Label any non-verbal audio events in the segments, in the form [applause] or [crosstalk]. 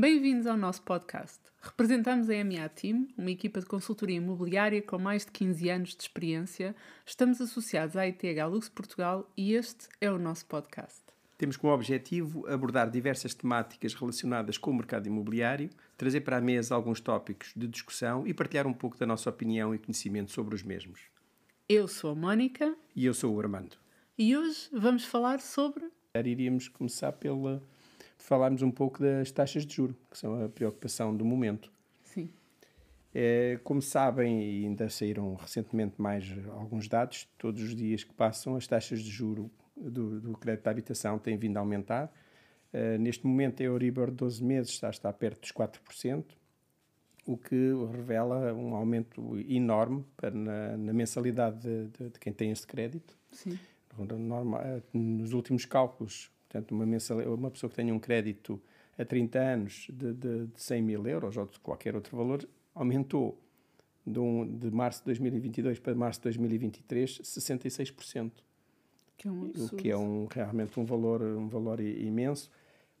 Bem-vindos ao nosso podcast. Representamos a MA Team, uma equipa de consultoria imobiliária com mais de 15 anos de experiência. Estamos associados à ITH Lux Portugal e este é o nosso podcast. Temos como objetivo abordar diversas temáticas relacionadas com o mercado imobiliário, trazer para a mesa alguns tópicos de discussão e partilhar um pouco da nossa opinião e conhecimento sobre os mesmos. Eu sou a Mónica. E eu sou o Armando. E hoje vamos falar sobre. Iríamos começar pela falarmos um pouco das taxas de juro, que são a preocupação do momento. Sim. É, como sabem, e ainda saíram recentemente mais alguns dados, todos os dias que passam as taxas de juro do, do crédito à habitação têm vindo a aumentar. Uh, neste momento, a Euribor de 12 meses está, está perto dos 4%, o que revela um aumento enorme para, na, na mensalidade de, de, de, quem tem este crédito. Sim. Normal, eh, nos últimos cálculos, portanto, uma, mensal, uma pessoa que tenha um crédito a 30 anos de, de, de 100 mil euros ou de qualquer outro valor, aumentou de, um, de março de 2022 para março de 2023 66%. Que é um o que é um, realmente um valor, um valor imenso.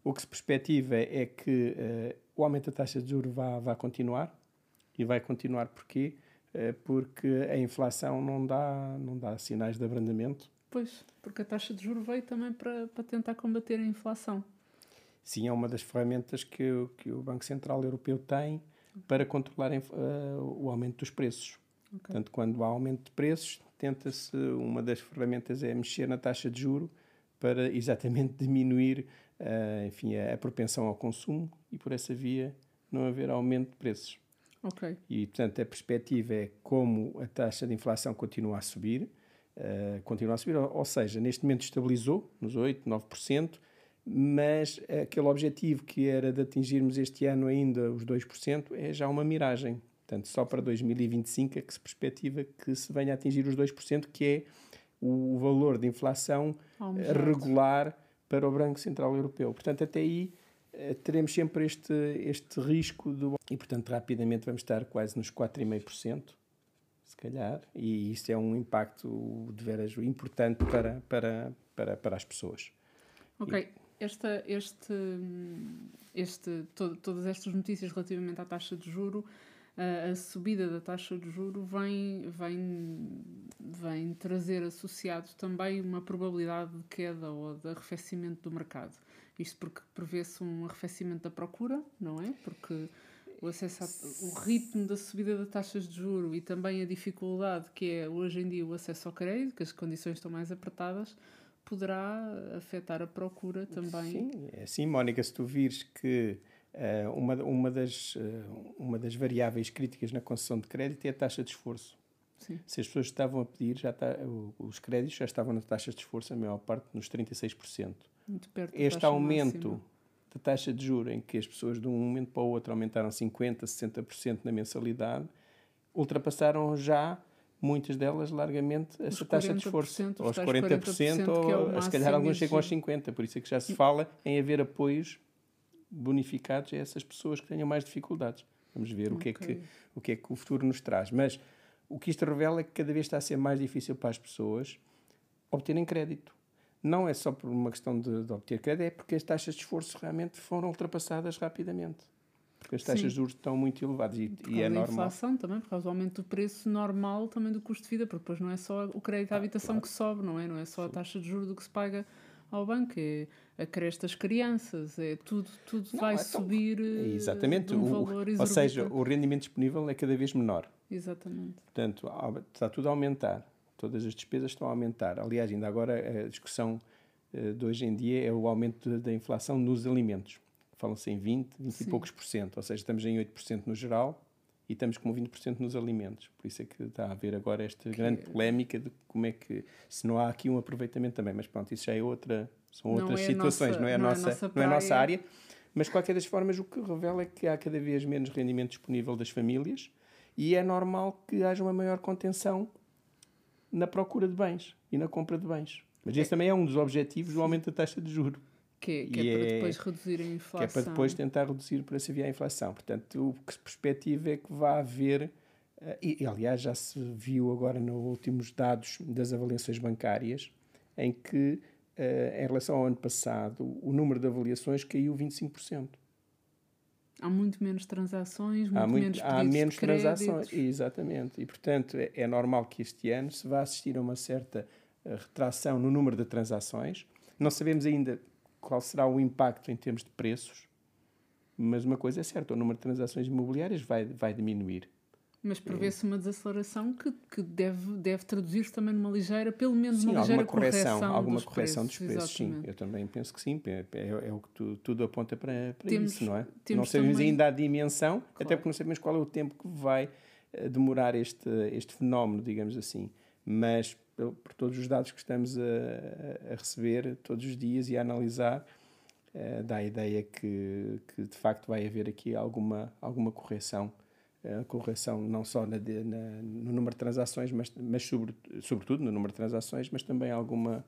O que se perspectiva é que uh, o aumento da taxa de juros vai, vai continuar. E vai continuar porquê? Uh, porque a inflação não dá, não dá sinais de abrandamento. Pois, porque a taxa de juros veio também para, para tentar combater a inflação. Sim, é uma das ferramentas que, que o Banco Central Europeu tem para controlar uh, o aumento dos preços. Okay. Portanto, quando há aumento de preços, tenta-se, uma das ferramentas é mexer na taxa de juro para [laughs] exatamente diminuir uh, enfim, a, a, propensão ao consumo e por essa via não haver aumento de preços. Ok. E, portanto, a perspectiva é como a taxa de inflação continua a subir, uh, continua a subir, ou, ou, seja, neste momento estabilizou nos 8%, 9%, mas aquele objetivo que era de atingirmos este ano ainda os 2% é já uma miragem. Portanto, só para 2025 é que se perspectiva que se venha a atingir os 2%, que é o valor de inflação regular para o Banco Central Europeu. Portanto, até aí eh, teremos sempre este, este risco do... E, portanto, rapidamente vamos estar quase nos 4,5%, se calhar, e isso é um impacto de veras importante para, para, para, para as pessoas. Ok. E... Esta, este, este, to, todas estas notícias relativamente à taxa de juro a, subida da taxa de juro vem, vem, vem trazer associado também uma probabilidade de queda ou de arrefecimento do mercado. Isto porque prevê-se um arrefecimento da procura, não é? Porque o acesso a, o ritmo da subida das taxas de juro e também a dificuldade que é hoje em dia o acesso ao crédito, que as condições estão mais apertadas, poderá afetar a procura também. Sim, é assim, Mónica, se tu vires que Uh, uma, uma, das, uh, uma das variáveis críticas na concessão de crédito é a taxa de esforço. Sim. Se as pessoas estavam a pedir, já está, os créditos já estavam na taxa de esforço, a maior parte nos 36%. Muito perto este aumento máxima. Da taxa de juros, em que as pessoas de um momento para o outro aumentaram 50%, 60% na mensalidade, ultrapassaram já muitas delas largamente essa taxa de esforço, aos 40%, 40% ou é se calhar alguns chegam aos 50%, por isso é que já se fala em haver apoios bonificados a essas pessoas que tenham mais dificuldades. Vamos ver okay. o, que é que, o que é que o futuro nos traz. Mas o que isto revela é que cada vez está a ser mais difícil para as pessoas obterem crédito. Não é só por uma questão de, de obter crédito, é porque as taxas de esforço realmente foram ultrapassadas rapidamente. Porque as taxas Sim. de juros estão muito elevadas e, por e é normal. inflação também, por causa do aumento do preço normal também do custo de vida, porque depois não é só o crédito à ah, habitação claro. que sobe, não é? Não é só a taxa de juros do que se paga ao banco, é a creche das crianças, é tudo, tudo não, vai é subir é exatamente. um o, valor Ou seja, o rendimento disponível é cada vez menor. Exatamente. Portanto, está tudo a aumentar. Todas as despesas estão a aumentar. Aliás, ainda agora a discussão eh, de hoje em dia é o aumento da inflação nos alimentos. Falam-se em 20, 20 Sim. e poucos por cento. Ou seja, estamos em 8% no geral e estamos com 20% nos alimentos. Por isso é que está a haver agora esta que... grande polémica de como é que, se não há aqui um aproveitamento também, mas pronto, isso já é outra, são não outras é situações, nossa, não, é não, nossa, é nossa não é a nossa área. Mas, de qualquer das formas, o que revela é que há cada vez menos rendimento disponível das famílias e é normal que haja uma maior contenção na procura de bens e na compra de bens. Mas esse é. também é um dos objetivos do aumento da taxa de juros. Que, que é para é, depois reduzir a inflação. Que é para depois tentar reduzir para se via a inflação. Portanto, o que se perspectiva é que vai haver, eh, e, aliás já se viu agora nos últimos dados das avaliações bancárias, em que, uh, em relação ao ano passado, o número de avaliações caiu 25%. Há muito menos transações, muito, há muito, menos há menos transações, exatamente. E, portanto, é, é, normal que este ano se vá assistir a uma certa eh, retração no número de transações. Não sabemos ainda qual será o impacto em termos de preços, mas uma coisa é certa, o número de transações imobiliárias vai, vai diminuir. Mas prevê-se uma desaceleração que, que deve, deve traduzir-se também numa ligeira, pelo menos sim, uma ligeira correção, correção alguma dos correção preços, dos preços, exatamente. sim. Eu também penso que sim. É, é, é o que tu, tudo aponta para, para Temos- isso, não é? Não sabemos também- ainda a dimensão, até Claro. porque não sabemos qual é o tempo que vai eh, demorar este, este fenómeno, digamos assim. Mas pel- por todos os dados que estamos a, a- a receber todos os dias e a analisar, eh, dá a ideia que, que de facto vai haver aqui alguma, alguma correção. Eh, correção não só na na- no número de transações, mas, mas sobre, sobretudo no número de transações, mas também alguma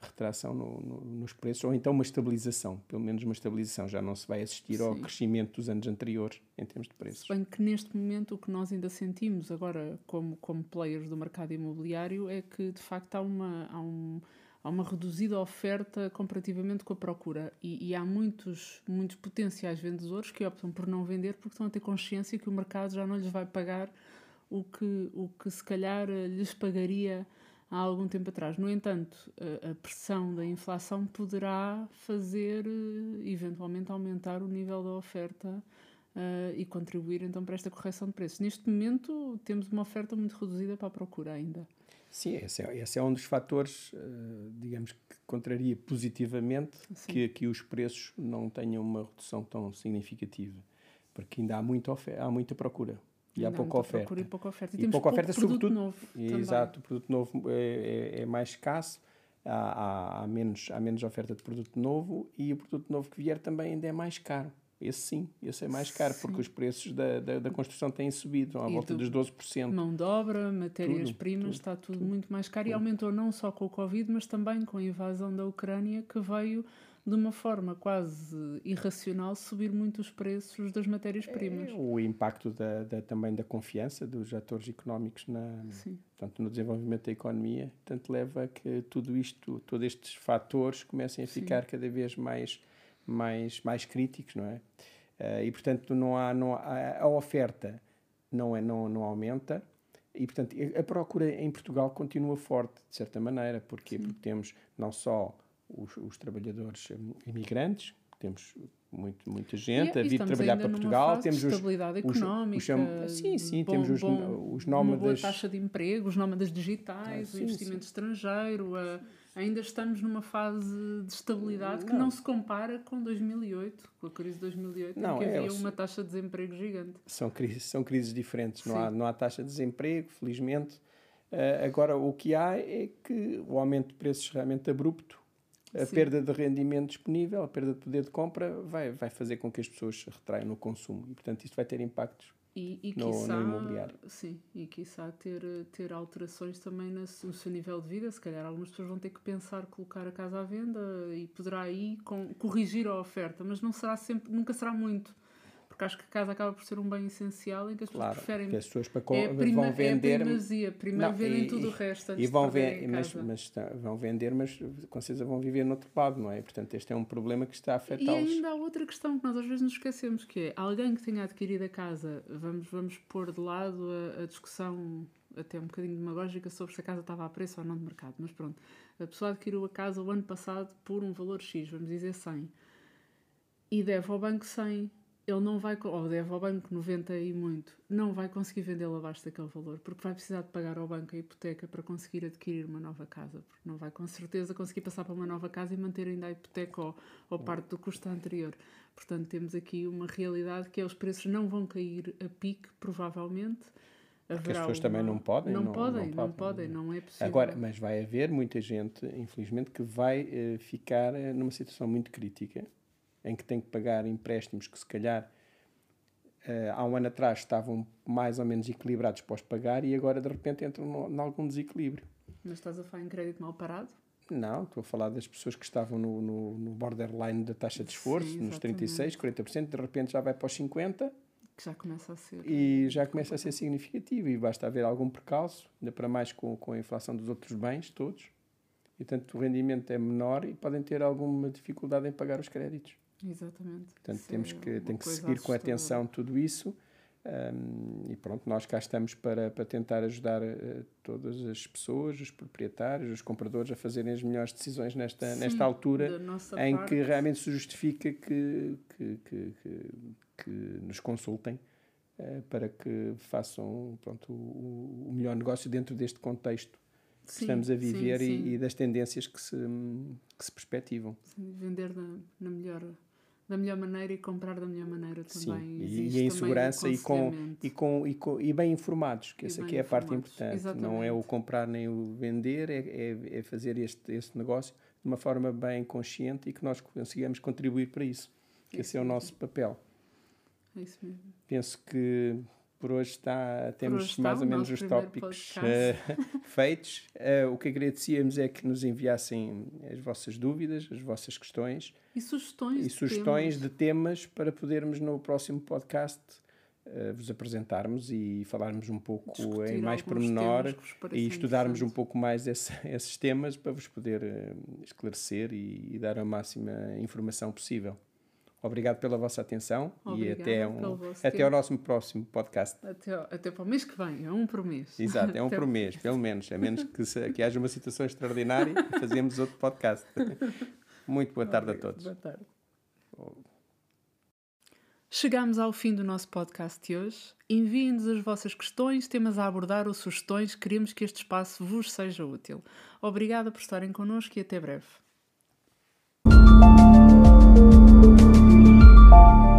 retração no- no- nos preços, ou então uma estabilização, pelo menos uma estabilização. Já não se vai assistir ao Sim. crescimento dos anos anteriores em termos de preços. Se bem que neste momento o que nós ainda sentimos agora como, como players do mercado imobiliário é que de facto há uma, há um, há uma reduzida oferta comparativamente com a procura e, e há muitos, muitos potenciais vendedores que optam por não vender porque estão a ter consciência que o mercado já não lhes vai pagar o que, o que se calhar eh, lhes pagaria há algum tempo atrás. No entanto, a, a pressão da inflação poderá fazer eh, eventualmente aumentar o nível da oferta eh, e contribuir então para esta correção de preços. Neste momento temos uma oferta muito reduzida para a procura ainda. Sim, esse é, esse é um dos fatores, eh, digamos, que contraria positivamente Sim. que, que os preços não tenham uma redução tão significativa, porque ainda há muita, há muita procura e há pouca oferta. procura e pouca oferta. E, E temos pouca oferta, produto sobretudo- novo. Exato, o produto novo é, é- é mais escasso, há, há, há menos, há menos oferta de produto novo e o produto novo que vier também ainda é mais caro. Esse sim, esse é mais caro, porque Sim. os preços da, da, da construção têm subido, à E volta do- dos 12%. Mão de obra, matérias-primas, tudo, está tudo, muito mais caro e aumentou não só com o Covid, mas também com a invasão da Ucrânia, que veio de uma forma quase irracional subir muito os preços das matérias-primas. É o impacto da, da- também da confiança dos atores económicos na, Sim. portanto, no desenvolvimento da economia, portanto, leva a que tudo isto, todos estes fatores comecem a Sim. ficar cada vez mais, mais, mais críticos, não é? Eh, e, portanto, não há, não há, a oferta não, é, não, não aumenta. E, portanto, a procura em Portugal continua forte, de certa maneira, porque, porque temos não só os, os trabalhadores hum, imigrantes, temos muito, muita gente E- a vir trabalhar para Portugal, temos de os, estabilidade os- os económica, cham- sim, sim, bom- temos os, bom- os uma boa nómadas. taxa de emprego, os nómadas digitais, Ah, o sim, investimento estrangeiro. a- ainda estamos numa fase de estabilidade que Não. não se compara com 2008, com a crise de 2008, Não, em que é, havia o- uma taxa de desemprego gigante. São crises, são crises diferentes, não Sim. há, não há taxa de desemprego, felizmente. Eh, agora, o que há é que o aumento de preços realmente abrupto, a Sim. perda de rendimento disponível, a perda de poder de compra, vai, vai fazer com que as pessoas se retraiam no consumo. E, portanto, isto vai ter impactos. E, e No- no quiçá, imobiliário. Sim, e quiçá ter, ter alterações também no seu nível de vida. Se calhar algumas pessoas vão ter que pensar colocar a casa à venda e poderá aí com, corrigir a oferta, mas não será sempre, nunca será muito. Porque acho que a casa acaba por ser um bem essencial em que as pessoas Claro, preferem. que as pessoas para É prima, vão vender. é primazia. Primeiro vendem e- tudo o e- resto antes E vão a mas, mas vão vender, mas com certeza vão viver no outro lado, não é? Portanto, este é um problema que está a E afetá-los. ainda há outra questão que nós às vezes nos esquecemos, que é alguém que tenha adquirido a casa, vamos, vamos pôr de lado a, a discussão até um bocadinho demagógica sobre se a casa estava a preço ou não de mercado, mas pronto, a pessoa adquiriu a casa o ano passado por um valor X, vamos dizer 100, e deve ao banco 100, ele não vai, ou deve ao banco 90 e muito, não vai conseguir vendê-lo abaixo daquele valor, porque vai precisar de pagar ao banco a hipoteca para conseguir adquirir uma nova casa, porque não vai com certeza conseguir passar para uma nova casa e manter ainda a hipoteca ou, ou parte do custo anterior. Portanto, temos aqui uma realidade que é os preços não vão cair a pique, provavelmente. Porque as pessoas também não podem, Não, não- podem, não não podem. podem, não é possível. Agora, mas vai haver muita gente, infelizmente, que vai eh, ficar eh, numa situação muito crítica, em que tem que pagar empréstimos que se calhar eh, há um ano atrás estavam mais ou menos equilibrados para os pagar e agora de repente entram em algum desequilíbrio. Mas estás a falar em crédito mal parado? Não, estou a falar das pessoas que estavam no, no, no borderline da taxa de esforço, Sim, nos exatamente. 36, 40%, de repente já vai para os 50% Que já começa a ser. e já começa a ser significativo e basta haver algum percalço, ainda para mais com, com a inflação dos outros bens todos. E, portanto, o rendimento é menor e podem ter alguma dificuldade em pagar os créditos. Exatamente. Portanto, temos é que, tem que seguir com assustadora. atenção tudo isso. Um, e pronto, nós cá estamos para, para tentar ajudar eh, todas as pessoas, os proprietários, os compradores a fazerem as melhores decisões nesta, Sim, nesta altura em parte. que realmente se justifica que, que, que, que, que nos consultem eh, para que façam pronto, o, o melhor negócio dentro deste contexto que Sim, estamos a viver e- sim. E, das tendências que se, que se perspectivam. Sim, vender da, na melhor, da melhor maneira e comprar da melhor maneira Sim, também. e- Existe e em segurança e com, e, com, e, com, e bem informados, que E essa aqui é a parte importante. Não é o exatamente. comprar nem o vender, é, é, é fazer este, este negócio de uma forma bem consciente e que nós consigamos contribuir para isso. Que esse é o nosso papel. É isso mesmo. Penso que por hoje está, temos hoje mais ou menos os tópicos eh, [laughs] feitos. Eh, o que agradecíamos é que nos enviassem as vossas dúvidas, as vossas questões E sugestões. e de sugestões temas. de temas para podermos no próximo podcast eh, vos apresentarmos e falarmos um pouco discutir em mais pormenor e estudarmos um pouco mais esse- [laughs] esses temas para vos poder esclarecer e, e dar a máxima informação possível. Obrigado pela vossa atenção e Obrigada até, pelo um, até tempo. ao nosso próximo podcast. Até, até para o mês que vem, é um por mês. Exato, é um Até- por mês, pelo menos. A menos que, se- que haja uma situação extraordinária, fazemos outro podcast. Muito boa tarde a Obrigado. todos. Boa tarde. Chegamos ao fim do nosso podcast de hoje. Enviem-nos as vossas questões, temas a abordar ou sugestões. Queremos que este espaço vos seja útil. Obrigada por estarem connosco e até breve. Thank you.